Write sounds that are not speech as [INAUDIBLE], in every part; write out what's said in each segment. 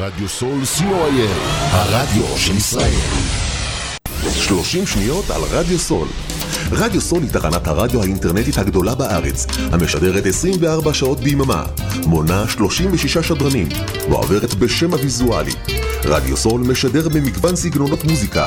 רדיו סול co.il, הרדיו של ישראל. 30 שניות על רדיו סול. רדיו סול היא תחנת הרדיו האינטרנטית הגדולה בארץ, המשדרת 24 שעות ביממה, מונה 36 שדרנים, ועוברת בשם הוויזואלי. רדיו סול משדר במגוון סגנונות מוזיקה,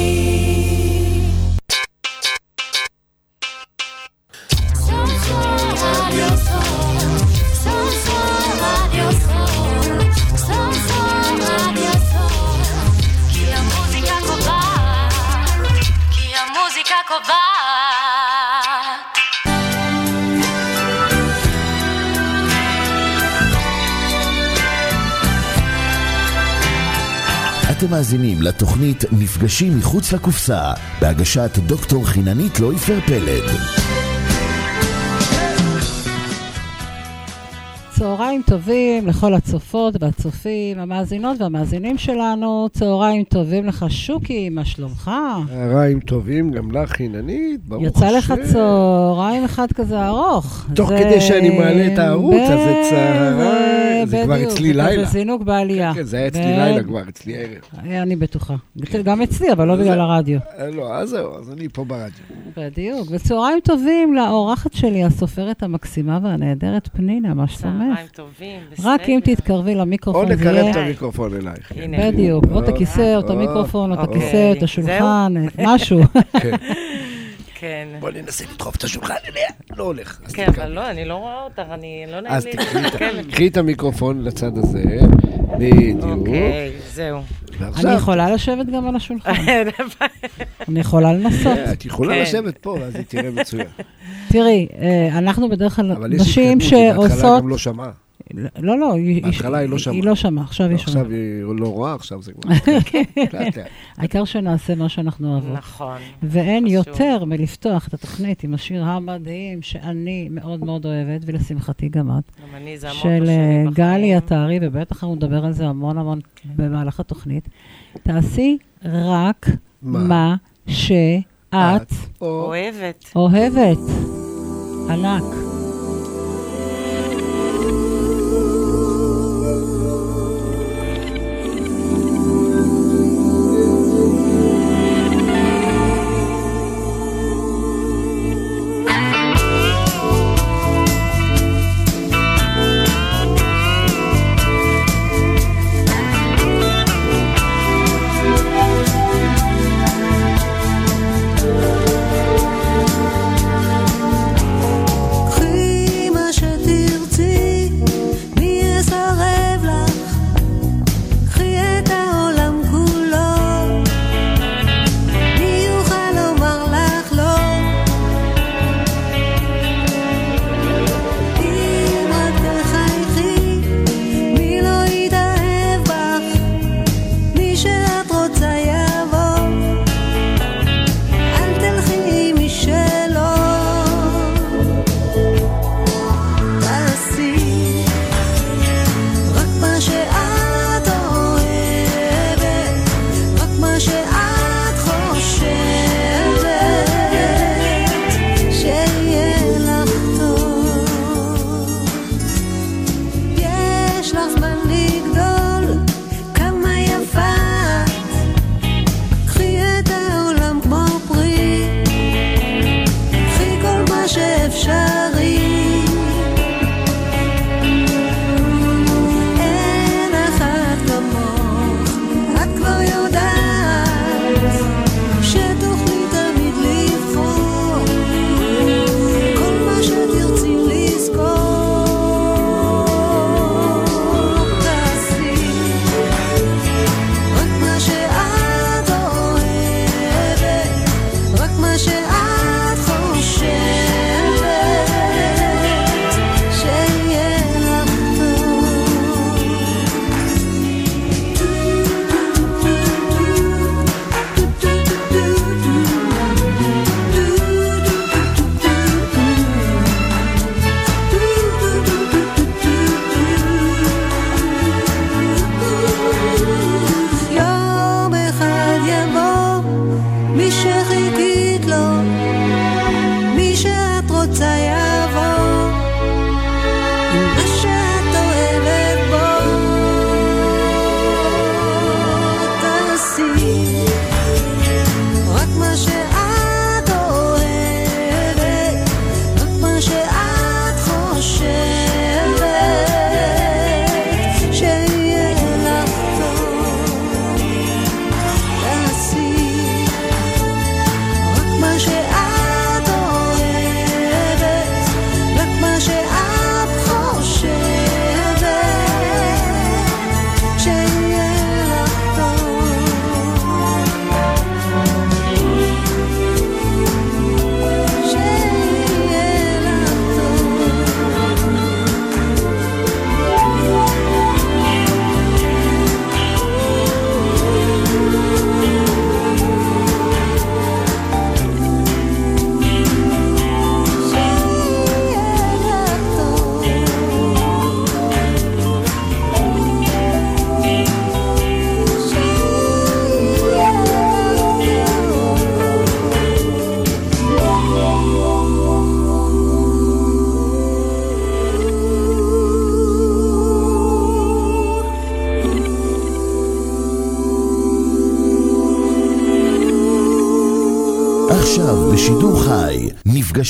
אתם מאזינים לתוכנית מפגשים מחוץ לקופסה, בהגשת דוקטור חיננית לויפר פלד. צהריים טובים לכל הצופות והצופים, המאזינות והמאזינים שלנו. צהריים טובים לך, שוקי, מה שלומך? צהריים טובים, גם לך חיננית, ברוך יצא לך השם. צהריים אחד כזה ארוך. תוך זה- כדי שאני מעלה את הערוץ, אז זה ב- צהריים, זה כבר בדיוק, אצלי זה לילה. כזה זינוק בעלייה. כן, זה היה אצלי ב- לילה כבר, אצלי ערב. אני בטוחה. גם אצלי, אבל לא בגלל הרדיו. אה, לא, אז זהו, אז אני פה ברדיו. בדיוק. וצהריים טובים לאורחת שלי, הסופרת המקסימה והנהדרת פנינה, מה שלומך? צהריים טובים, בסדר. רק אם תתקרבי או למיקרופון, זה יהיה... את המיקרופון אלייך. הנה. בדיוק, או את הכיסא, או את אה, המיקרופון, או את אה, הכיסא, אוקיי. את השולחן, [LAUGHS] משהו. כן. כן. בוא ננסה לדחוף את השולחן אליה. לא הולך. אז כן. אבל לא, אני לא רואה אותך, אני לא נעים אז לי תקחי את- כן. קחי את המיקרופון לצד הזה, בדיוק. אוקיי, זהו. אני יכולה לשבת גם על השולחן, [LAUGHS] אני יכולה לנסות. אה, את יכולה כן. לשבת פה, ואז היא תראה מצוין. תראי, אה, אנחנו בדרך כלל אבל יש נשים התקדמות, היא בהתחלה שעושות... גם לא שמעה. לא, לא, היא- בהתחלה היא לא שמעה. היא לא שמעה, עכשיו היא שומעת. עכשיו היא לא רואה, עכשיו זה כבר... [LAUGHS] לאט. העיקר שנעשה מה שאנחנו אוהבות. נכון. ואין. יותר מלפתוח את התוכנית עם השיר המדהים שאני מאוד מאוד אוהבת, ולשמחתי גם את, גם אני, זה המוטו של שלי אה, בחיים. גלי עטרי, ובטח אנחנו נדבר על זה המון המון במהלך התוכנית. תעשי רק מה? שאת או אוהבת. אוהבת. ענק.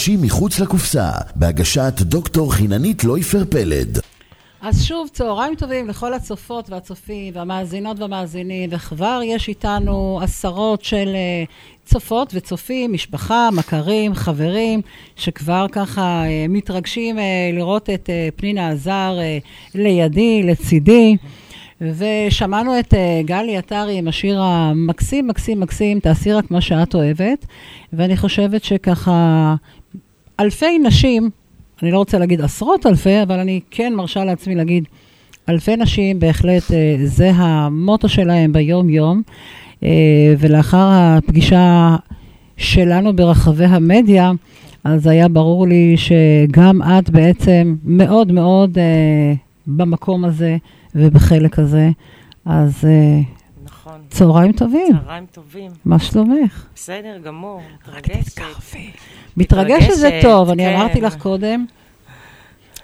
נפגשים מחוץ לקופסה, בהגשת דוקטור חיננית לויפר פלד. אז שוב, צהריים טובים לכל הצופות והצופים והמאזינות והמאזינים, וכבר יש איתנו עשרות של אה, צופות וצופים, משפחה, מכרים, חברים, שכבר ככה אה, מתרגשים אה, לראות את פנינה עזר לידי, לצידי. ושמענו את גלי עטרי עם השיר המקסים, מקסים, מקסים, תעשי רק מה שאת אוהבת. ואני חושבת שככה אלפי נשים, אני לא רוצה להגיד עשרות אלפי, אבל אני כן מרשה לעצמי להגיד אלפי נשים, בהחלט אה, זה המוטו שלהם ביום-יום. אה, ולאחר הפגישה שלנו ברחבי המדיה, אז היה ברור לי שגם את בעצם מאוד מאוד אה, במקום הזה ובחלק הזה. אז נכון. צהריים טובים, צהריים טובים. מה שלומך? בסדר גמור. מתרגשת. מתרגשת זה מתרגשת, טוב, אני כן. אמרתי לך קודם,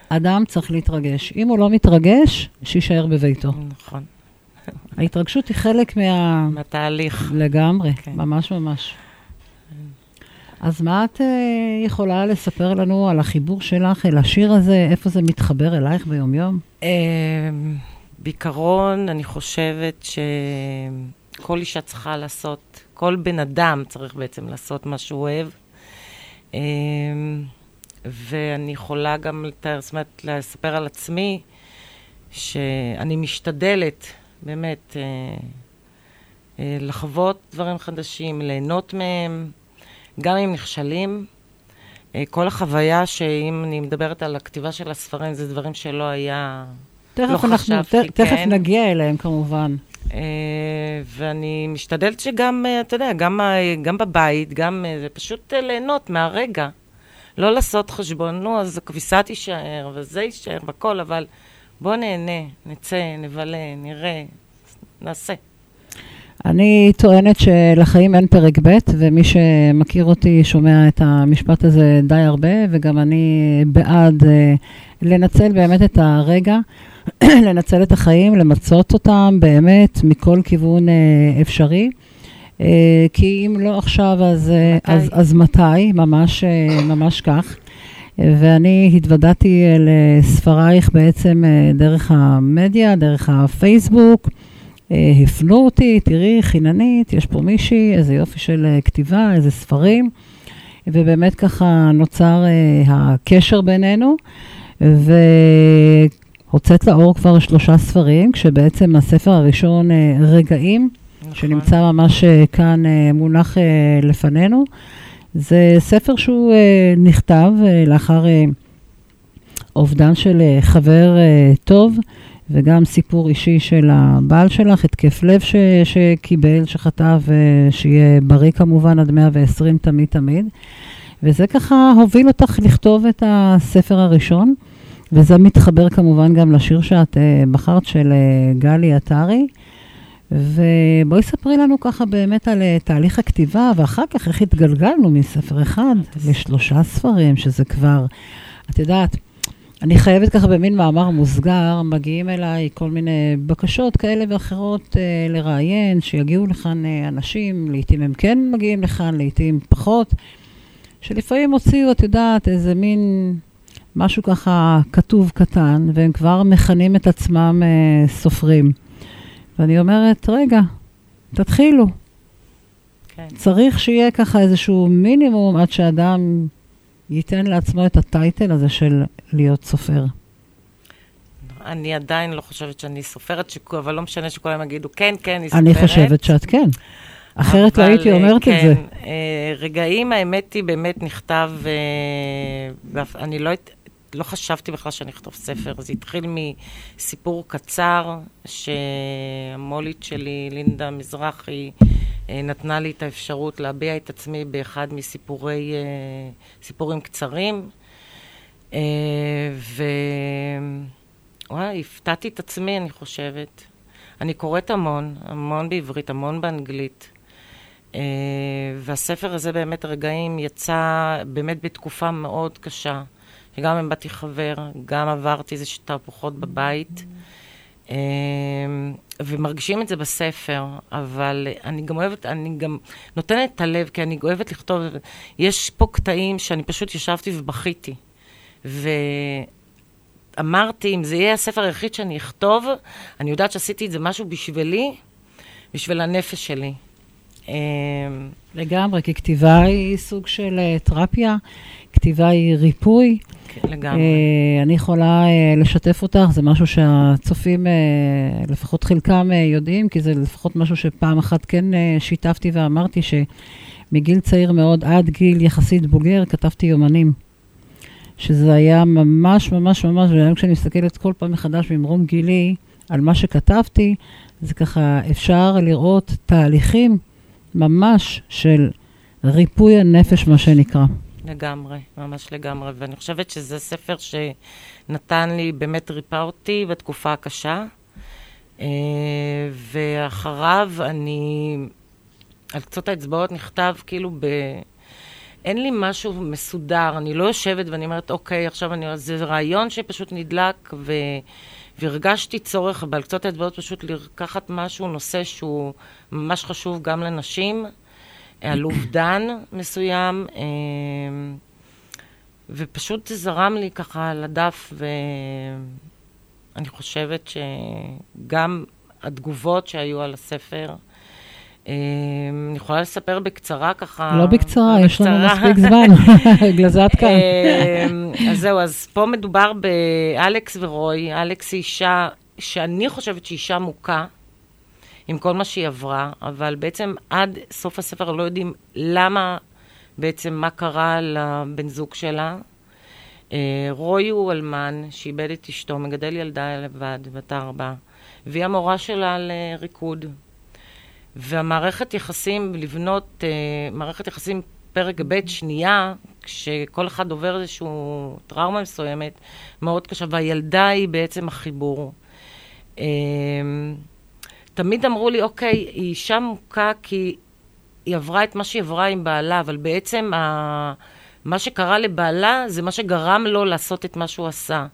אדם צריך להתרגש. אם הוא לא מתרגש, שיישאר בביתו. נכון. ההתרגשות היא חלק מה... מהתהליך. לגמרי, כן. ממש ממש. אז מה את אה, יכולה לספר לנו על החיבור שלך אל השיר הזה? איפה זה מתחבר אלייך ביומיום? אה, בעיקרון, אני חושבת שכל אישה צריכה לעשות, כל בן אדם צריך בעצם לעשות מה שהוא אוהב. אה, ואני יכולה גם לתאר, זאת אומרת, לספר על עצמי, שאני משתדלת באמת אה, אה, לחוות דברים חדשים, ליהנות מהם, גם אם נכשלים. אה, כל החוויה שאם אני מדברת על הכתיבה של הספרים, זה דברים שלא היה... תכף, לא אנחנו, חשבתי, תכף כן. נגיע אליהם כמובן. אה, ואני משתדלת שגם, אה, אתה יודע, גם, אה, גם בבית, גם זה פשוט ליהנות מהרגע. לא לעשות חשבון, נו, אז הכביסה תישאר, וזה יישאר, והכל, אבל בוא נהנה, נצא, נבלה, נראה, נעשה. אני טוענת שלחיים אין פרק ב', ומי שמכיר אותי שומע את המשפט הזה די הרבה, וגם אני בעד אה, לנצל באמת את הרגע, [CLEARS THROAT] לנצל את החיים, למצות אותם באמת מכל כיוון אה, אפשרי. אה, כי אם לא עכשיו, אז אה, מתי? אז, אז מתי? ממש, אה, ממש כך. אה, ואני התוודעתי לספרייך בעצם אה, דרך המדיה, דרך הפייסבוק. אה, הפנו אותי, תראי, חיננית, יש פה מישהי, איזה יופי של אה, כתיבה, איזה ספרים. ובאמת ככה נוצר אה, הקשר בינינו. והוצאת לאור כבר שלושה ספרים, כשבעצם הספר הראשון, אה, רגעים, נכון. שנמצא ממש אה, כאן אה, מונח לפנינו. זה ספר שהוא נכתב לאחר אובדן של חבר טוב, וגם סיפור אישי של הבעל שלך, התקף לב ש, שקיבל, שחטף, ושיהיה בריא כמובן עד 120 תמיד תמיד. וזה ככה הוביל אותך לכתוב את הספר הראשון, וזה מתחבר כמובן גם לשיר שאת אה, בחרת של אה, גלי עטרי. ובואי ספרי לנו ככה באמת על אה, תהליך הכתיבה, ואחר כך איך התגלגלנו מספר אחד לשלושה ספרים, שזה כבר, את יודעת, אני חייבת ככה במין מאמר מוסגר, מגיעים אליי כל מיני בקשות כאלה ואחרות אה, לראיין, שיגיעו לכאן אה, אנשים, לעתים הם כן מגיעים לכאן, לעתים פחות, שלפעמים הוציאו, את יודעת, איזה מין משהו ככה כתוב קטן, והם כבר מכנים את עצמם אה, סופרים. ואני אומרת, רגע, תתחילו. כן. צריך שיהיה ככה איזשהו מינימום עד שאדם ייתן לעצמו את הטייטל הזה של להיות סופר. אני עדיין לא חושבת שאני סופרת, שכו- אבל לא משנה שכולם יגידו, כן, כן, היא סופרת. אני חושבת שאת כן. אחרת לא הייתי אה, אומרת את כן, זה. אה, רגעים, האמת היא, באמת נכתב, אה, אני לא, הת- לא חשבתי בכלל שאני אכתוב ספר. זה התחיל מסיפור קצר, שהמולית שלי, לינדה מזרחי, אה, נתנה לי את האפשרות להביע את עצמי באחד מסיפורי, אה, קצרים. אה, ו... וואי, הפתעתי את עצמי, אני חושבת. אני קוראת המון, המון בעברית, המון באנגלית. והספר הזה באמת רגעים יצא באמת בתקופה מאוד קשה, שגם איבדתי חבר, גם עברתי איזה תהפוכות בבית. אה, ומרגישים את זה בספר, אבל אני גם אוהבת, אני גם נותנת את הלב, כי אני אוהבת לכתוב. יש פה קטעים שאני פשוט ישבתי ובכיתי. ואמרתי, אם זה יהיה הספר היחיד שאני אכתוב, אני יודעת שעשיתי את זה משהו בשבילי, בשביל הנפש שלי. אה, לגמרי, כי כתיבה היא סוג של אה, תרפיה, כתיבה היא ריפוי. כן, לגמרי. אה, אני יכולה אה, לשתף אותך, זה משהו שהצופים, לפחות חלקם יודעים, כי זה לפחות משהו שפעם אחת כן שיתפתי ואמרתי שמגיל צעיר מאוד עד גיל יחסית בוגר כתבתי יומנים. שזה היה ממש ממש ממש, והיום כשאני מסתכלת כל פעם מחדש ממרום גילי על מה שכתבתי, זה ככה, אפשר לראות תהליכים ממש של ריפוי הנפש, מה שנקרא. לגמרי, ממש לגמרי. ואני חושבת שזה ספר שנתן לי, באמת ריפא אותי בתקופה הקשה. אה, ואחריו אני, על קצות האצבעות נכתב כאילו ב... אין לי משהו מסודר, אני לא יושבת ואני אומרת, אוקיי, עכשיו אני... זה רעיון שפשוט נדלק, ו... והרגשתי צורך בעל קצות האצבעות פשוט לקחת משהו, נושא שהוא ממש חשוב גם לנשים, על אובדן מסוים, אה, ופשוט זרם לי ככה לדף, ואני חושבת שגם התגובות שהיו על הספר, אני יכולה לספר בקצרה ככה. לא בקצרה, יש לנו בקצרה. מספיק זמן, [LAUGHS] בגלל זה את כאן. אה, אז זהו, אז פה מדובר באלכס ורוי. אלכס היא אישה שאני חושבת שהיא אישה מוכה, עם כל מה שהיא עברה, אבל בעצם עד סוף הספר לא יודעים למה, בעצם מה קרה לבן זוג שלה. אה, רוי הוא אלמן שאיבד את אשתו, מגדל ילדה לבד, בת ארבע, והיא המורה שלה לריקוד. והמערכת יחסים, לבנות אה, מערכת יחסים פרק ב' שנייה, כשכל אחד עובר איזושהי טראומה מסוימת, מאוד קשה, והילדה היא בעצם החיבור. אה, תמיד אמרו לי, אוקיי, היא אישה מוכה כי היא עברה את מה שהיא עברה עם בעלה, אבל בעצם ה... מה שקרה לבעלה זה מה שגרם לו לעשות את מה שהוא עשה.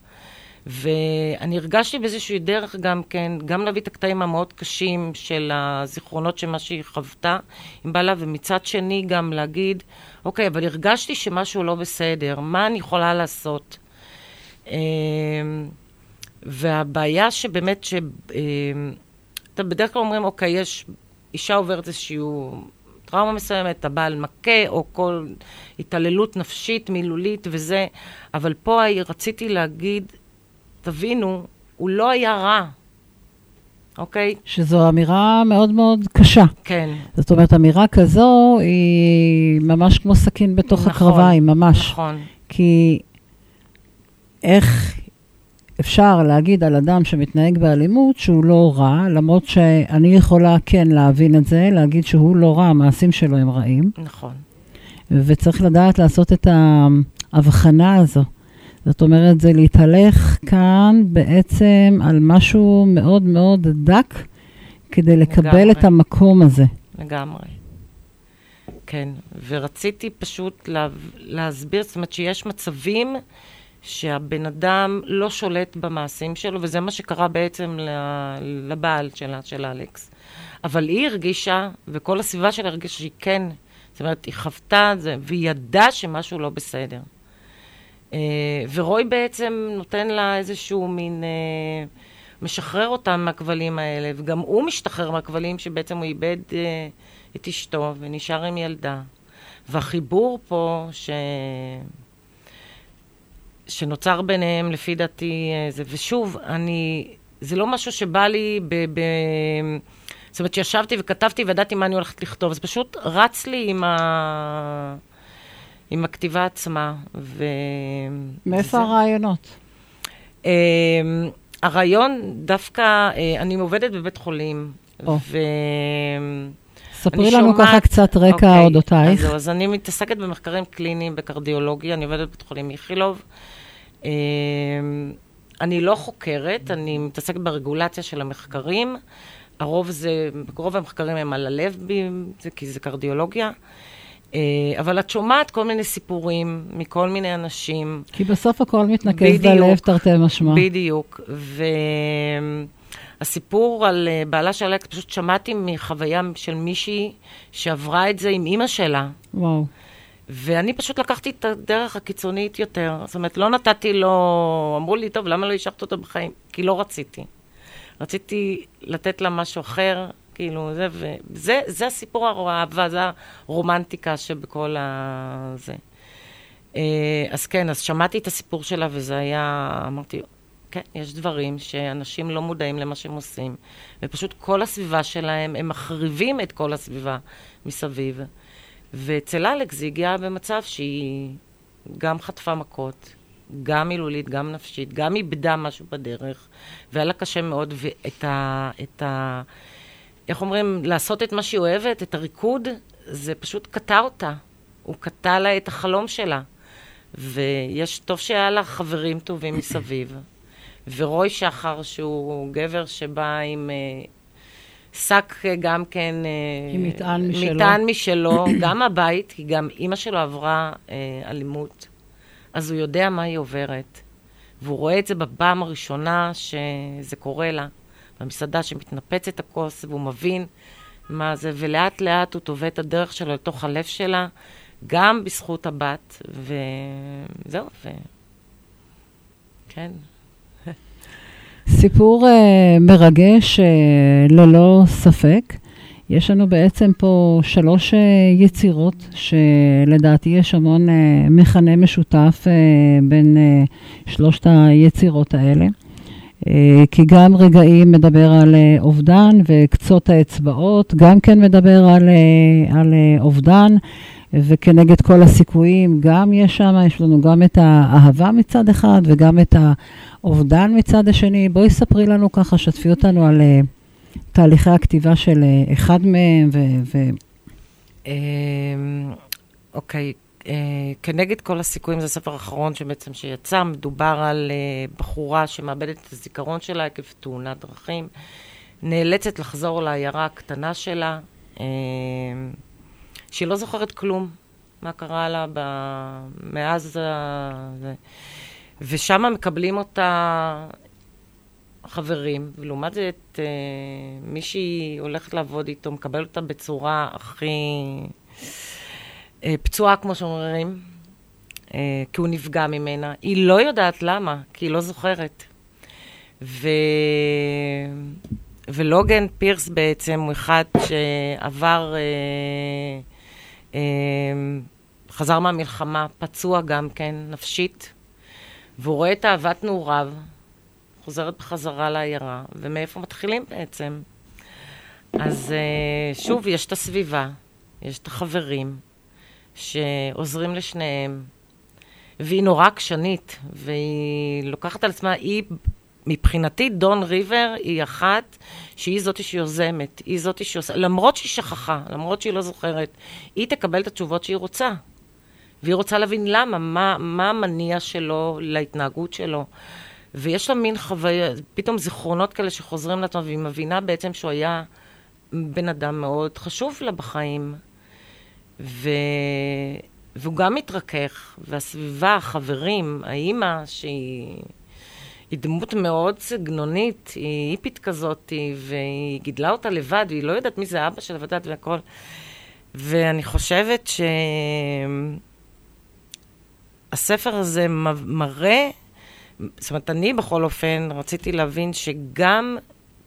ואני הרגשתי באיזושהי דרך גם כן, גם להביא את הקטעים המאוד קשים של הזיכרונות של מה שהיא חוותה עם בעלה, ומצד שני גם להגיד, אוקיי, אבל הרגשתי שמשהו לא בסדר, מה אני יכולה לעשות? אמ, והבעיה שבאמת, ש... אמ, אתם בדרך כלל אומרים, אוקיי, יש, אישה עוברת איזשהו טראומה מסוימת, הבעל מכה, או כל התעללות נפשית, מילולית וזה, אבל פה רציתי להגיד, תבינו, הוא לא היה רע, אוקיי? שזו אמירה מאוד מאוד קשה. כן. זאת אומרת, אמירה כזו היא ממש כמו סכין בתוך נכון, הקרביים, ממש. נכון. כי איך אפשר להגיד על אדם שמתנהג באלימות שהוא לא רע, למרות שאני יכולה כן להבין את זה, להגיד שהוא לא רע, המעשים שלו הם רעים, נכון. וצריך לדעת לעשות את ההבחנה הזו. זאת אומרת, זה להתהלך כאן בעצם על משהו מאוד מאוד דק, כדי לקבל לגמרי. את המקום הזה. לגמרי. כן, ורציתי פשוט לה, להסביר, זאת אומרת שיש מצבים שהבן אדם לא שולט במעשים שלו, וזה מה שקרה בעצם לבעל שלה, של אלכס. אבל היא הרגישה, וכל הסביבה שלה הרגישה שהיא כן, זאת אומרת, היא חוותה את זה, והיא ידעה שמשהו לא בסדר. אה, ורוי בעצם נותן לה איזשהו מין... אה, משחרר אותם מהכבלים האלה, וגם הוא משתחרר מהכבלים שבעצם הוא איבד אה, את אשתו ונשאר עם ילדה. והחיבור פה, ש... שנוצר ביניהם, לפי דעתי, אה, זה, ושוב, אני, זה לא משהו שבא לי ב... ב... זאת אומרת, שישבתי וכתבתי וידעתי מה אני הולכת לכתוב, זה פשוט רץ לי עם, ה... עם הכתיבה עצמה. ו... מאיפה זה- הרעיונות? אמ, הרעיון, דווקא, אה, אני עובדת בבית חולים, או. ו... ספרי לנו שומעת- ככה קצת רקע אוקיי, אודותייך. אז, אז אני מתעסקת במחקרים קליניים בקרדיולוגיה, אני עובדת בבית חולים איכילוב. אמ, אני לא חוקרת, אני מתעסקת ברגולציה של המחקרים. הרוב זה, רוב המחקרים הם על הלב, זה, כי זה קרדיולוגיה. אה, אבל את שומעת כל מיני סיפורים מכל מיני אנשים. כי בסוף הכל מתנקז. ללב תרתי משמע. בדיוק. הסיפור על אה, בעלה של אלכס, פשוט שמעתי מחוויה של מישהי שעברה את זה עם אימא שלה. וואו. ואני פשוט לקחתי את הדרך הקיצונית יותר. זאת אומרת, לא נתתי לו... אמרו לי, טוב, למה לא השארת אותו בחיים? כי לא רציתי. רציתי לתת לה משהו אחר, כאילו, זה, וזה זה הסיפור האהבה, זה הרומנטיקה שבכל ה... זה. אה, אז כן, אז שמעתי את הסיפור שלה, וזה היה... אמרתי, כן, יש דברים שאנשים לא מודעים למה שהם עושים, ופשוט כל הסביבה שלהם, הם מחריבים את כל הסביבה מסביב. ואצל אלכס זה הגיע במצב שהיא גם חטפה מכות, גם מילולית, גם נפשית, גם איבדה משהו בדרך, והיה לה קשה מאוד, ואת ה... את ה איך אומרים, לעשות את מה שהיא אוהבת, את הריקוד, זה פשוט קטע אותה. הוא קטע לה את החלום שלה. ויש, טוב שהיה לה חברים טובים מסביב. ורוי שחר, שהוא גבר שבא עם אה, שק גם כן... אה, עם מטען משלו. מטען משלו, [COUGHS] גם הבית, כי גם אימא שלו עברה אה, אלימות, אז הוא יודע מה היא עוברת. והוא רואה את זה בפעם הראשונה שזה קורה לה, במסעדה שמתנפצת הכוס, והוא מבין מה זה, ולאט לאט הוא תובע את הדרך שלו לתוך הלב שלה, גם בזכות הבת, וזהו, ו... כן. סיפור uh, מרגש, uh, ללא ספק. יש לנו בעצם פה שלוש uh, יצירות, שלדעתי יש המון uh, מכנה משותף uh, בין uh, שלושת היצירות האלה. Uh, כי גם רגעים מדבר על uh, אובדן וקצות האצבעות, גם כן מדבר על, uh, על אובדן, וכנגד כל הסיכויים, גם יש שם, יש לנו גם את האהבה מצד אחד וגם את האובדן מצד השני. בואי ספרי לנו ככה, שתפי אותנו על תהליכי הכתיבה של אחד מהם, ו... ו... אמ, אוקיי, אה, כנגד כל הסיכויים, זה הספר האחרון שבעצם שיצא, מדובר על אה, בחורה שמאבדת את הזיכרון שלה עקב תאונת דרכים, נאלצת לחזור לעיירה הקטנה שלה, אה, שהיא לא זוכרת כלום, מה קרה לה. מאז ה... ושם מקבלים אותה חברים, ולעומת זאת, אה, מי שהיא הולכת לעבוד איתו, מקבל אותה בצורה הכי אה, פצועה, כמו שאומרים, אה, כי הוא נפגע ממנה. היא לא יודעת למה, כי היא לא זוכרת. ו... ולוגן פירס בעצם הוא אחד שעבר, אה, אה, חזר מהמלחמה, פצוע גם כן, נפשית, והוא רואה את אהבת נעוריו, חוזרת בחזרה לעיירה, ומאיפה מתחילים בעצם? אז אה, שוב, יש את הסביבה, יש את החברים, שעוזרים לשניהם, והיא נורא עקשנית, והיא לוקחת על עצמה, היא, מבחינתי, דון ריבר היא אחת שהיא זאתי שיוזמת, היא זאתי שעושה, למרות שהיא שכחה, למרות שהיא לא זוכרת, היא תקבל את התשובות שהיא רוצה. והיא רוצה להבין למה, מה, מה המניע שלו להתנהגות שלו. ויש לה מין חוויה, פתאום זיכרונות כאלה שחוזרים לעצמם, והיא מבינה בעצם שהוא היה בן אדם מאוד חשוב לה בחיים. ו... והוא גם מתרכך, והסביבה, החברים, האימא, שהיא היא דמות מאוד סגנונית, היא היפית כזאת, והיא גידלה אותה לבד, והיא לא יודעת מי זה אבא שלה ודעת והכל. ואני חושבת שהספר הזה מראה, זאת אומרת, אני בכל אופן רציתי להבין שגם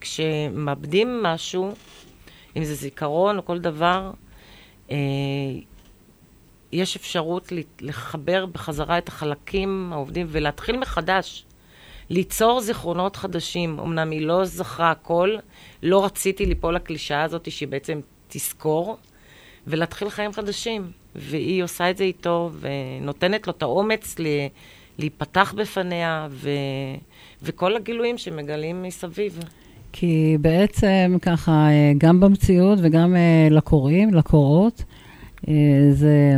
כשמאבדים משהו, אם זה זיכרון או כל דבר, יש אפשרות לחבר בחזרה את החלקים העובדים ולהתחיל מחדש. ליצור זיכרונות חדשים. אמנם היא לא זכרה הכל, לא רציתי ליפול לקלישאה הזאת שהיא בעצם תזכור, ולהתחיל חיים חדשים. והיא עושה את זה איתו, ונותנת לו את האומץ ל... להיפתח בפניה, ו... וכל הגילויים שמגלים מסביב. כי בעצם ככה, אה, גם במציאות וגם אה, לקוראים, לקוראות, אה, זה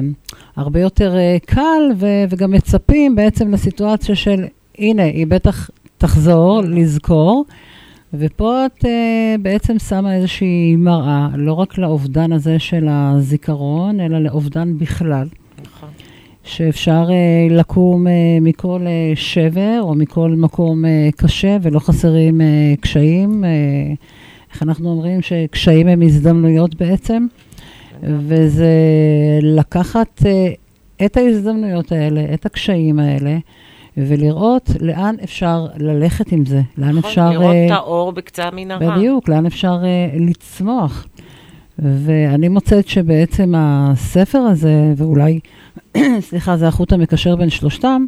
הרבה יותר קל, ו- וגם מצפים בעצם לסיטואציה של, הנה, היא בטח תחזור, לזכור, ופה את בעצם שמה איזושהי מראה, לא רק לאובדן הזה של הזיכרון, אלא לאובדן בכלל. נכון. שאפשר אה, לקום אה, מכל אה, שבר או מכל מקום אה, קשה ולא חסרים אה, קשיים. אה, איך אנחנו אומרים שקשיים הם הזדמנויות בעצם, וזה לקחת אה, את ההזדמנויות האלה, את הקשיים האלה, ולראות לאן אפשר ללכת עם זה, לאן נכון, אפשר... לראות אה, את האור בקצה המנהרה. בדיוק, לאן אפשר uh, לצמוח. ואני מוצאת שבעצם הספר הזה, ואולי, [CLEARS THROAT] סליחה, זה החוט המקשר בין שלושתם,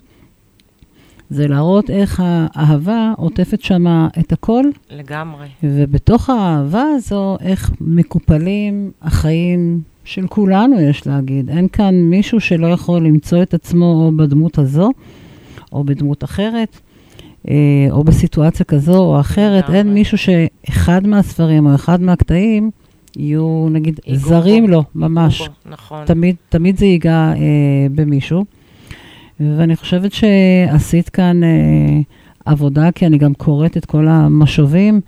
זה להראות איך האהבה עוטפת שמה את הכל, לגמרי. ובתוך האהבה הזו, איך מקופלים החיים של כולנו, יש להגיד. אין כאן מישהו שלא יכול למצוא את עצמו או בדמות הזו, או בדמות אחרת, אה, או בסיטואציה כזו או אחרת. לגמרי. אין מישהו שאחד מהספרים או אחד מהקטעים יהיו, נגיד, זרים לו, ממש. ייגעו בו, נכון. תמיד, תמיד זה ייגע אה, במישהו. ואני חושבת שעשית כאן אה, עבודה, כי אני גם קוראת את כל המשובים,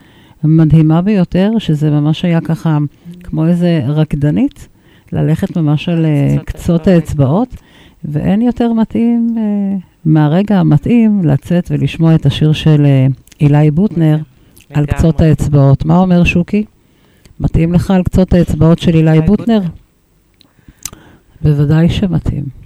מדהימה ביותר, שזה ממש היה ככה כמו איזה רקדנית, ללכת ממש על אה, קצות קצות האצבעות. ואין יותר מתאים אה, מהרגע המתאים לצאת ולשמוע את השיר של אה, אילי בוטנר על. קצות האצבעות. מה אומר שוקי? מתאים לך על קצות האצבעות של אילי? בוטנר. בוודאי שמתאים.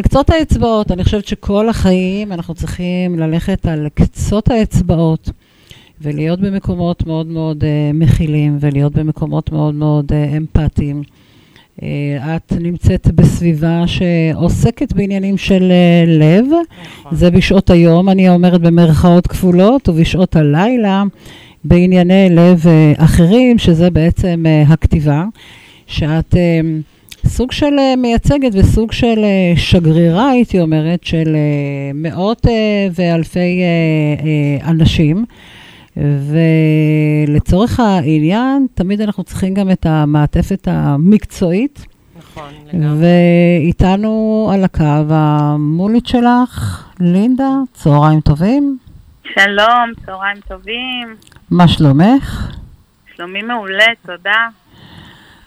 על קצות האצבעות, אני חושבת שכל החיים אנחנו צריכים ללכת על קצות האצבעות ולהיות במקומות מאוד מאוד uh, מכילים ולהיות במקומות מאוד מאוד uh, אמפתיים. Uh, את נמצאת בסביבה שעוסקת בעניינים של uh, לב, נכון. זה בשעות היום, אני אומרת במרכאות כפולות, ובשעות הלילה בענייני לב אה, אחרים, שזה בעצם אה, הכתיבה, שאת אה, סוג של אה, מייצגת וסוג של אה, שגרירה, הייתי אומרת, של אה, מאות ואלפי אנשים. ולצורך העניין, תמיד אנחנו צריכים גם את המעטפת המקצועית, נכון, לגמרי. ואיתנו על הקו המולית שלך, לינדה, צהריים טובים, שלום, צהריים טובים. מה שלומך? שלומי מעולה, תודה.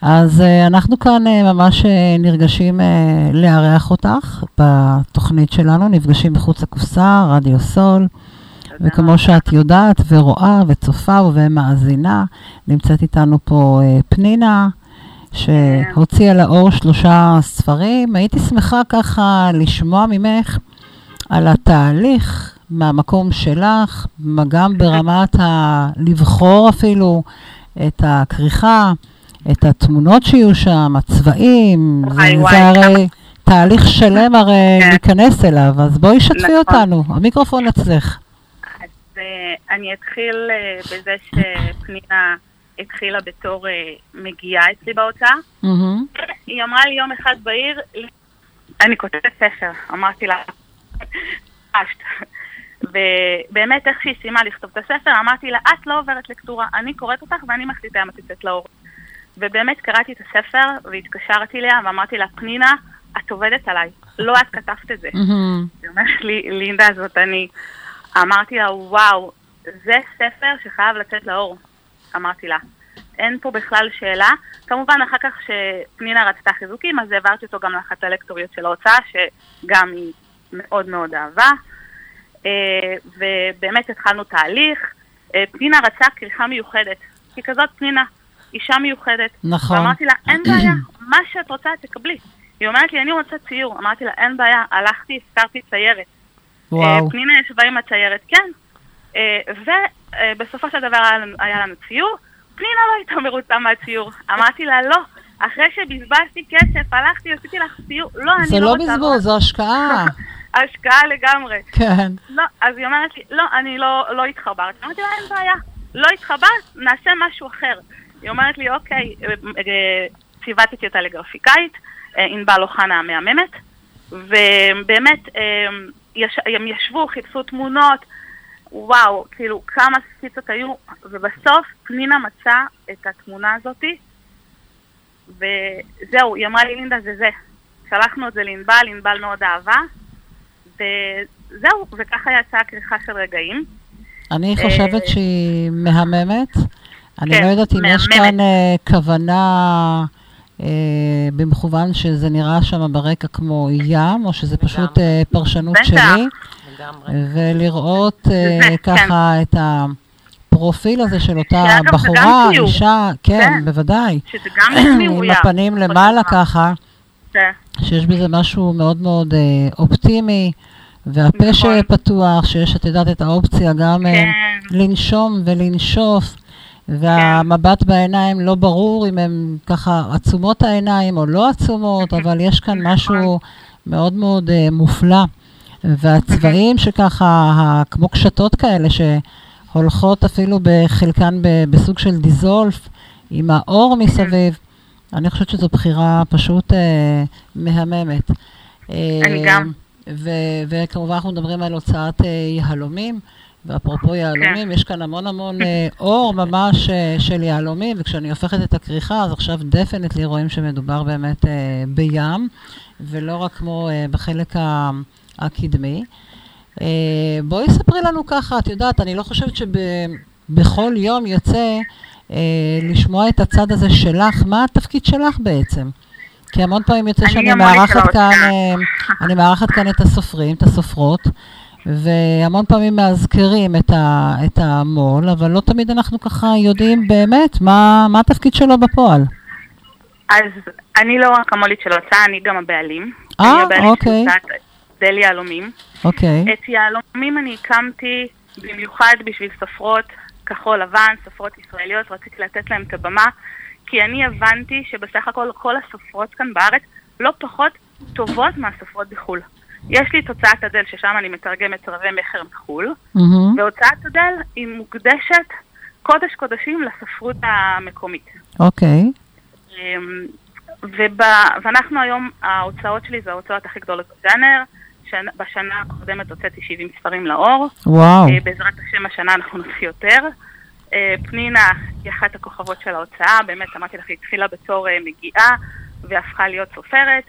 אז uh, אנחנו כאן uh, ממש uh, נרגשים לארח אותך בתוכנית שלנו, נפגשים מחוץ לקופסה, רדיו סול. וכמו שאת יודעת ורואה וצופה ומאזינה, נמצאת איתנו פה uh, פנינה, שהוציאה לאור שלושה ספרים. הייתי שמחה ככה לשמוע ממך על התהליך מהמקום שלך, גם ברמת ה... לבחור אפילו את הכריכה, את התמונות שיהיו שם, הצבעים, וואי, זה, וואי, זה הרי כמה- תהליך שלם הרי כן. להיכנס אליו, אז בואי שתפי נכון. אותנו, המיקרופון אצלך. אז אה, אני אתחיל אה, בזה שפנינה התחילה בתור אה, מגיעה אצלי בהוצאה. היא אמרה לי יום אחד בעיר, אני כותבת ספר. אמרתי לה, פשט. ובאמת, איך שהיא סיימה לכתוב את הספר, אמרתי לה, את לא עוברת לקטורה, אני קוראת אותך ואני מחליטה אם את יוצאת לאור. ובאמת קראתי את הספר והתקשרתי אליה ואמרתי לה, פנינה, את עובדת עליי, לא את כתבת את זה. היא אומרת לי, לינדה זאת אני. אמרתי לה, וואו, זה ספר שחייב לצאת לאור. אמרתי לה. אין פה בכלל שאלה. כמובן, אחר כך שפנינה רצתה חיזוקים, אז העברתי אותו גם לאחת הלקטוריות של ההוצאה, שגם היא מאוד מאוד אהבה. אה, ובאמת התחלנו תהליך. אה, פנינה רצה כריכה מיוחדת. היא כזאת פנינה, אישה מיוחדת. נכון. ואמרתי לה, אין בעיה, [CLEARS THROAT] מה שאת רוצה תקבלי. היא אומרת לי, אני רוצה ציור. אמרתי לה, אין בעיה, הלכתי, הזכרתי ציירת. וואו. אה, פנינה ישבה עם הציירת, כן. ובסופו של דבר היה לנו, היה לנו ציור. פנינה לא הייתה מרוצה מהציור. אמרתי לה, לא. אחרי שבזבזתי כסף, הלכתי, עשיתי לך ציור. לא, אני זה לא לא רוצה... בזבוז, זו השקעה. [LAUGHS] השקעה לגמרי. כן. לא, אז היא אומרת לי, לא, אני לא, לא התחברת. אמרתי לה, אין בעיה. לא התחברת, נעשה משהו אחר. היא אומרת לי, אוקיי, אה, אה, ציוותתי אותה לגרפיקאית, אה, ענבל אוחנה המהממת, ובאמת, אה, הם ישבו, חיפשו תמונות, וואו, כאילו, כמה סקיצות היו, ובסוף פנינה מצאה את התמונה הזאתי, וזהו, היא אמרה לי, לינדה, זה זה. שלחנו את זה לענבל, ענבל מאוד אהבה, וזהו, וככה יצאה הכריכה של רגעים. אני אה, חושבת שהיא מהממת. אני כן, לא יודעת אם יש. כאן אה, כוונה אה, במכוון שזה נראה שם ברקע כמו ים, או שזה פשוט. אה, פרשנות בטח. שלי, לגמרי. ולראות זה, כן. ככה את הפרופיל הזה של אותה בחורה. אישה, כן, כן. בוודאי, שזה גם [CLEARS THROAT] עם. הפנים למעלה ככה. שיש בזה משהו מאוד מאוד אופטימי, והפה נכון. שפתוח, שיש, את יודעת, את האופציה גם כן. לנשום ולנשוף, והמבט בעיניים לא ברור אם הן ככה עצומות העיניים או לא עצומות, [LAUGHS] אבל יש כאן נכון. משהו מאוד מאוד אה, מופלא. והצבעים [LAUGHS] שככה, כמו קשתות כאלה, שהולכות אפילו בחלקן בסוג של דיזולף, עם האור מסביב, [LAUGHS] אני חושבת שזו בחירה פשוט אה, מהממת. אני אה, גם. וכמובן אנחנו מדברים על הוצאת אה, יהלומים, ואפרופו יהלומים, יש כאן המון המון אה, אור ממש אה, של יהלומים, וכשאני הופכת את הכריכה, אז עכשיו דפנטלי רואים שמדובר באמת אה, בים, ולא רק כמו בחלק הקדמי. בואי ספרי לנו ככה, את יודעת, אני לא חושבת שבכל יום יוצא לשמוע את הצד הזה שלך, מה התפקיד שלך בעצם? כי המון פעמים יוצא אני שאני מארחת כאן, אני מארחת כאן את הסופרים, את הסופרות, והמון פעמים מאזכרים את, ה, את המו"ל, אבל לא תמיד אנחנו ככה יודעים באמת מה, מה התפקיד שלו בפועל. אז אני לא רק המולית של ההוצאה, אני גם הבעלים. אה, אני הבעלים אוקיי. של הוצאת דל יהלומים. אוקיי. את יהלומים אני הקמתי במיוחד בשביל סופרות כחול לבן, סופרות ישראליות, רציתי לתת להם את הבמה, כי אני הבנתי שבסך הכל כל הסופרות כאן בארץ לא פחות טובות מהסופרות בחו"ל. יש לי את הוצאת הדל, ששם אני מתרגמת רבי מכר מחו"ל, מהמם. והוצאת הדל היא מוקדשת קודש קודשים לספרות המקומית. אוקיי. אמ, וב... ואנחנו היום, ההוצאות שלי זה ההוצאות הכי גדולות בג'אנר. שנ... בשנה הקודמת הוצאתי 70 ספרים לאור. וואו. אה, בעזרת השם השנה אנחנו נוציא יותר. אה, פנינה היא אחת הכוכבות של ההוצאה, באמת אמרתי לך, היא התחילה בתור אה, מגיעה והפכה להיות סופרת.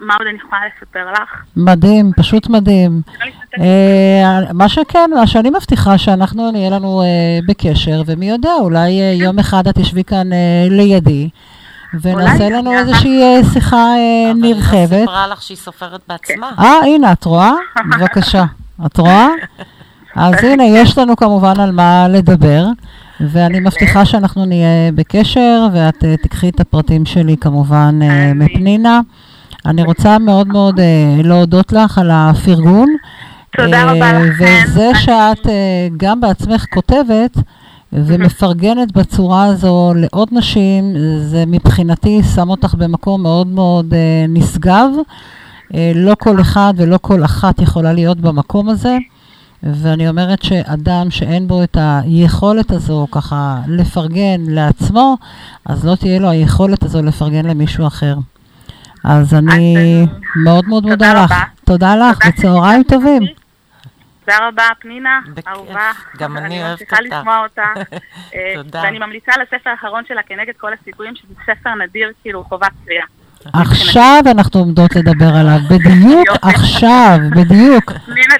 מה עוד אני יכולה לספר לך? מדהים, פשוט מדהים. שנתתי- אה, מה שכן, מה שאני מבטיחה שאנחנו נהיה לנו אה, בקשר, ומי יודע, אולי אה, יום אחד את תשבי כאן לידי, ונעשה לנו. איזושהי שיחה אה, אבל היא לא נרחבת. סיפרה לך שהיא סופרת בעצמה. אה, הנה, את רואה? בבקשה. את רואה? אז [LAUGHS] הנה, יש לנו כמובן על מה לדבר, ואני מבטיחה שאנחנו נהיה בקשר, ואת תיקחי את הפרטים שלי כמובן אה, אני- מפנינה. אני רוצה מאוד מאוד אה, להודות לך על הפרגון. תודה אה, רבה לכם. וזה שאת אה, גם בעצמך כותבת ומפרגנת בצורה הזו לעוד נשים, זה מבחינתי שם אותך במקום מאוד מאוד אה, נשגב. אה, לא כל אחד ולא כל אחת יכולה להיות במקום הזה. ואני אומרת שאדם שאין בו את היכולת הזו ככה לפרגן לעצמו, אז לא תהיה לו היכולת הזו לפרגן למישהו אחר. אז אני מאוד מאוד מודה לך. תודה לך, וצהריים טובים. תודה רבה, פנינה. אהובה. גם אני אוהבת ממשיכה אותך. לשמוע אותה. [LAUGHS] אה, תודה. ואני ממליצה על הספר האחרון שלה, כנגד כל הסיכויים, שזה ספר נדיר, כאילו חובת קריאה. עכשיו אנחנו עומדות לדבר עליו, [LAUGHS] בדיוק. עכשיו, בדיוק. פנינה,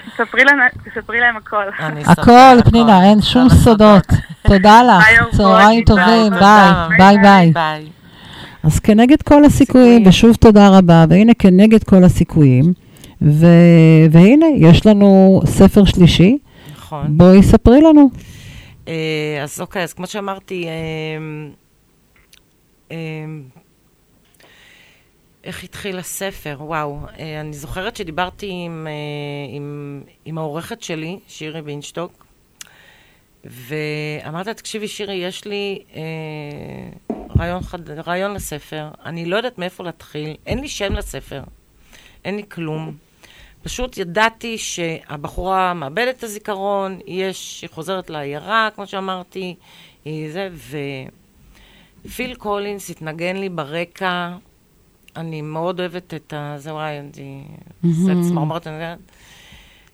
תספרי להם- הכל. אני הכל, פנינה, אין שום כמה סודות. תודה לך, צהריים טובים. ביי, ביי ביי. אז כנגד כל הסיכויים, סיכויים. ושוב תודה רבה, והנה כנגד כל הסיכויים, ו... והנה, יש לנו ספר שלישי, נכון. בואי ספרי לנו. אה, אז אוקיי, אז כמו שאמרתי, אה, אה, איך התחיל הספר? וואו, אני זוכרת שדיברתי עם, עם, עם העורכת שלי, שירי בינשטוק, ואמרתי לה, תקשיבי, שירי, יש לי אה, רעיון, חד... רעיון לספר, אני לא יודעת מאיפה להתחיל, אין לי שם לספר, אין לי כלום. פשוט ידעתי שהבחורה מאבדת את הזיכרון, יש, היא חוזרת לעיירה, כמו שאמרתי, היא זה, ופיל קולינס התנגן לי ברקע, אני מאוד אוהבת את ה... זה וואי, אני... עושה צמרמורת, אני יודעת.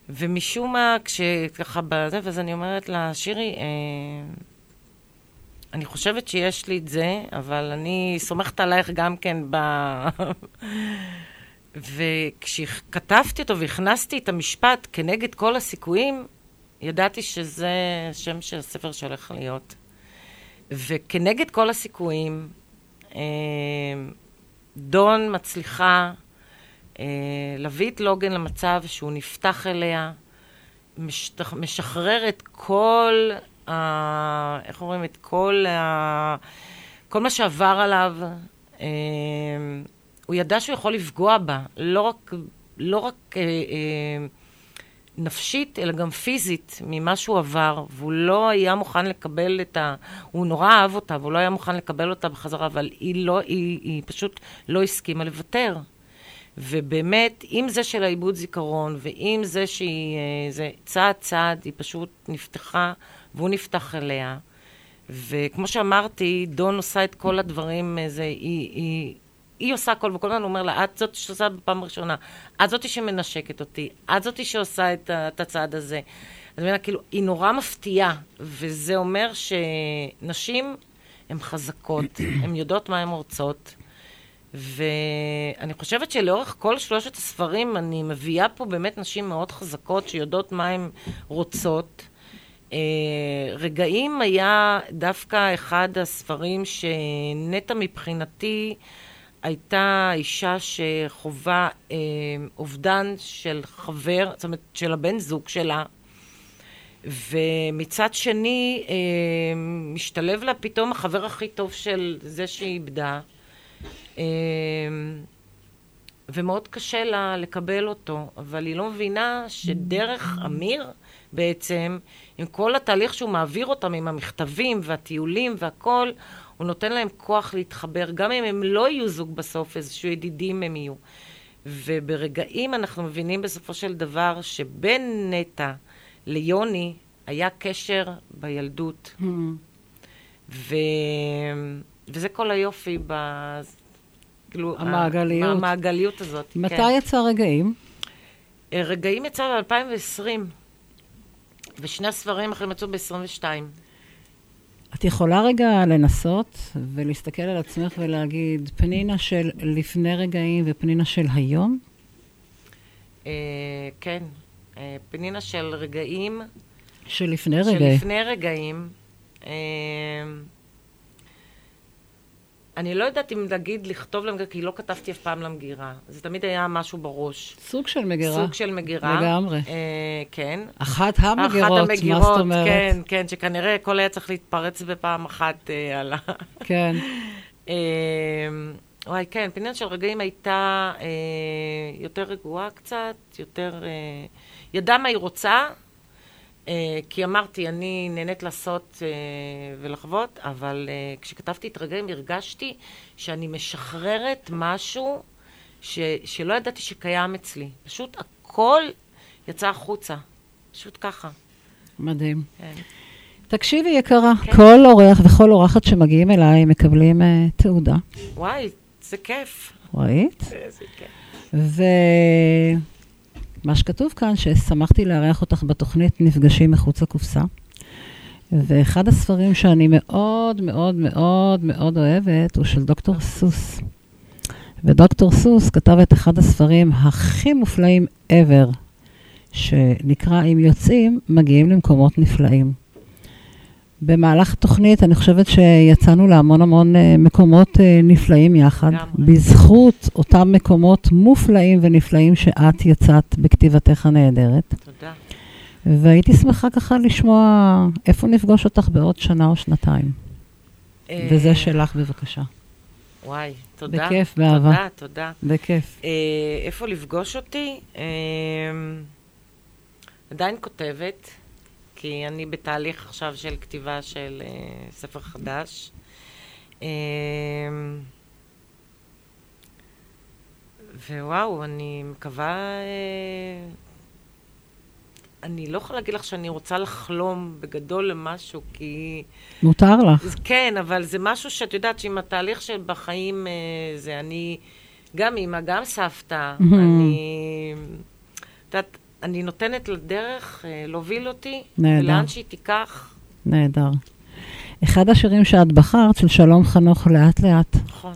ומשום מה, כשככה בזה, ואז אני אומרת לה, שירי, אה, אני חושבת שיש לי את זה, אבל אני סומכת עלייך גם כן ב... [LAUGHS] וכשכתבתי אותו והכנסתי את המשפט כנגד כל הסיכויים, ידעתי שזה שם של הספר שהולך להיות. וכנגד כל הסיכויים, אה, דון מצליחה אה, להביא את לוגן למצב שהוא נפתח אליה, משתח, משחרר את כל, ה, איך אומרים, את כל, ה, כל מה שעבר עליו. אה, הוא ידע שהוא יכול לפגוע בה, לא רק, לא רק אה, אה, נפשית, אלא גם פיזית, ממה שהוא עבר, והוא לא היה מוכן לקבל את ה... הוא נורא אהב אותה, והוא לא היה מוכן לקבל אותה בחזרה, אבל היא, לא, היא, היא פשוט לא הסכימה לוותר. ובאמת, עם זה של העיבוד זיכרון, ועם זה שהיא, אה, זה צעד צעד, היא פשוט נפתחה, והוא נפתח אליה. וכמו שאמרתי, דון עושה את כל הדברים, אה, זה, היא, היא, היא עושה הכל, וכל הזמן אומר לה, את זאת שעושה בפעם הראשונה, את זאתי שמנשקת אותי, את זאתי שעושה את, את הצעד הזה. אז אני אומרת, כאילו, היא נורא מפתיעה, וזה אומר שנשים הן חזקות, [CLEARS THROAT] הן יודעות מה הן רוצות. ואני חושבת שלאורך כל שלושת הספרים אני מביאה פה באמת נשים מאוד חזקות שיודעות מה הן רוצות. אה, רגעים היה דווקא אחד הספרים שנטע מבחינתי הייתה אישה שחווה אה, אובדן של חבר, זאת אומרת של הבן זוג שלה, ומצד שני, אה, משתלב לה פתאום החבר הכי טוב של זה שהיא איבדה. אה, ומאוד קשה לה לקבל אותו, אבל היא לא מבינה שדרך אמיר בעצם, עם כל התהליך שהוא מעביר אותם, עם המכתבים והטיולים והכל, הוא נותן להם כוח להתחבר, גם אם הם לא יהיו זוג בסוף, איזשהו ידידים הם יהיו. וברגעים אנחנו מבינים בסופו של דבר שבין נטע ליוני היה קשר בילדות. Hmm. ו... וזה כל היופי ב... כאילו, המעגליות. המעגליות הזאת. מתי כן. יצא רגעים? אה, רגעים יצא ב-2020, ושני הספרים האחרים יצאו ב-22. את יכולה רגע לנסות ולהסתכל על עצמך ולהגיד, פנינה של לפני רגעים ופנינה של היום? אה, כן, אה, פנינה של רגעים, שלפני רגעים. שלפני רגעים. אה, אני לא יודעת אם להגיד לכתוב למגירה, כי לא כתבתי אף פעם למגירה. זה תמיד היה משהו בראש. סוג של מגירה. סוג של מגירה. לגמרי. אה, כן. אחת המגירות, אחת מה המגירות, זאת אומרת? כן, כן, שכנראה הכל היה צריך להתפרץ בפעם אחת אה, על ה... [LAUGHS] כן. אה, וואי, כן, פינה של רגעים הייתה אה, יותר רגועה קצת, יותר... אה, ידעה מה היא רוצה, כי אמרתי, אני נהנית לעשות אה, ולחוות, אבל אה, כשכתבתי את רגעים הרגשתי שאני משחררת משהו ש, שלא ידעתי שקיים אצלי. פשוט הכל יצא החוצה. פשוט ככה. מדהים. כן. תקשיבי, יקרה, כן. כל אורח וכל אורחת שמגיעים אליי מקבלים אה, תעודה. וואי, זה כיף. ראית? איזה כיף. ומה שכתוב כאן, ששמחתי לארח אותך בתוכנית נפגשים מחוץ לקופסה. ואחד הספרים שאני מאוד מאוד מאוד מאוד אוהבת הוא של דוקטור סוס. ודוקטור סוס כתב את אחד הספרים הכי מופלאים ever, שנקרא "אם יוצאים, מגיעים למקומות נפלאים". במהלך התוכנית אני חושבת שיצאנו להמון המון אה, מקומות אה, נפלאים יחד, לגמרי. בזכות אותם מקומות מופלאים ונפלאים שאת יצאת בכתיבתך הנהדרת. תודה. והייתי שמחה ככה לשמוע איפה נפגוש אותך בעוד שנה או שנתיים. אה, וזה שלך בבקשה. וואי, תודה. בכיף, באהבה. תודה, תודה. בכיף. אה, איפה לפגוש אותי? אה, עדיין כותבת, כי אני בתהליך עכשיו של כתיבה של אה, ספר חדש. אה, ווואו, אני מקווה... אה, אני לא יכולה להגיד לך שאני רוצה לחלום בגדול למשהו, כי... מותר לך. אז כן, אבל זה משהו שאת יודעת שעם התהליך של בחיים אה, זה אני, גם אימא, גם סבתא, מהמם. אני, את יודעת, אני נותנת לדרך אה, להוביל אותי, נהדר. ולאן שהיא תיקח, נהדר. אחד השירים שאת בחרת, של שלום חנוך לאט-לאט, נכון.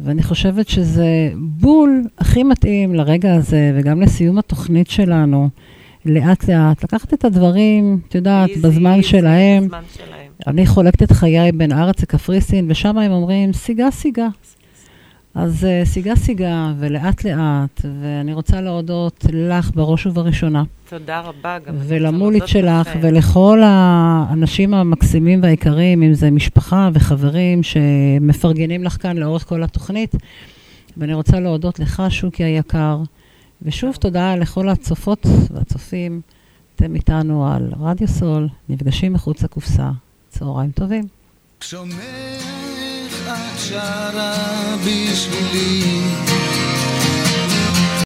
ואני חושבת שזה בול הכי מתאים לרגע הזה, וגם לסיום התוכנית שלנו, לאט-לאט. לקחת את הדברים, את יודעת, איזי, בזמן איזי, שלהם. בזמן שלהם. אני חולקת את חיי בין הארץ לקפריסין, ושם הם אומרים, סיגה סיגה. אז uh, סיגה סיגה, ולאט לאט, ואני רוצה להודות לך בראש ובראשונה, תודה רבה גם. ולמולית שלך, לכם. ולכל האנשים המקסימים והיקרים, אם זה משפחה וחברים שמפרגנים לך כאן לאורך כל התוכנית. ואני רוצה להודות לך, שוקי היקר, ושוב תודה לכל הצופות והצופים. אתם איתנו על רדיו סול, נפגשים מחוץ לקופסה. צהריים טובים. שומע שרה בשבילי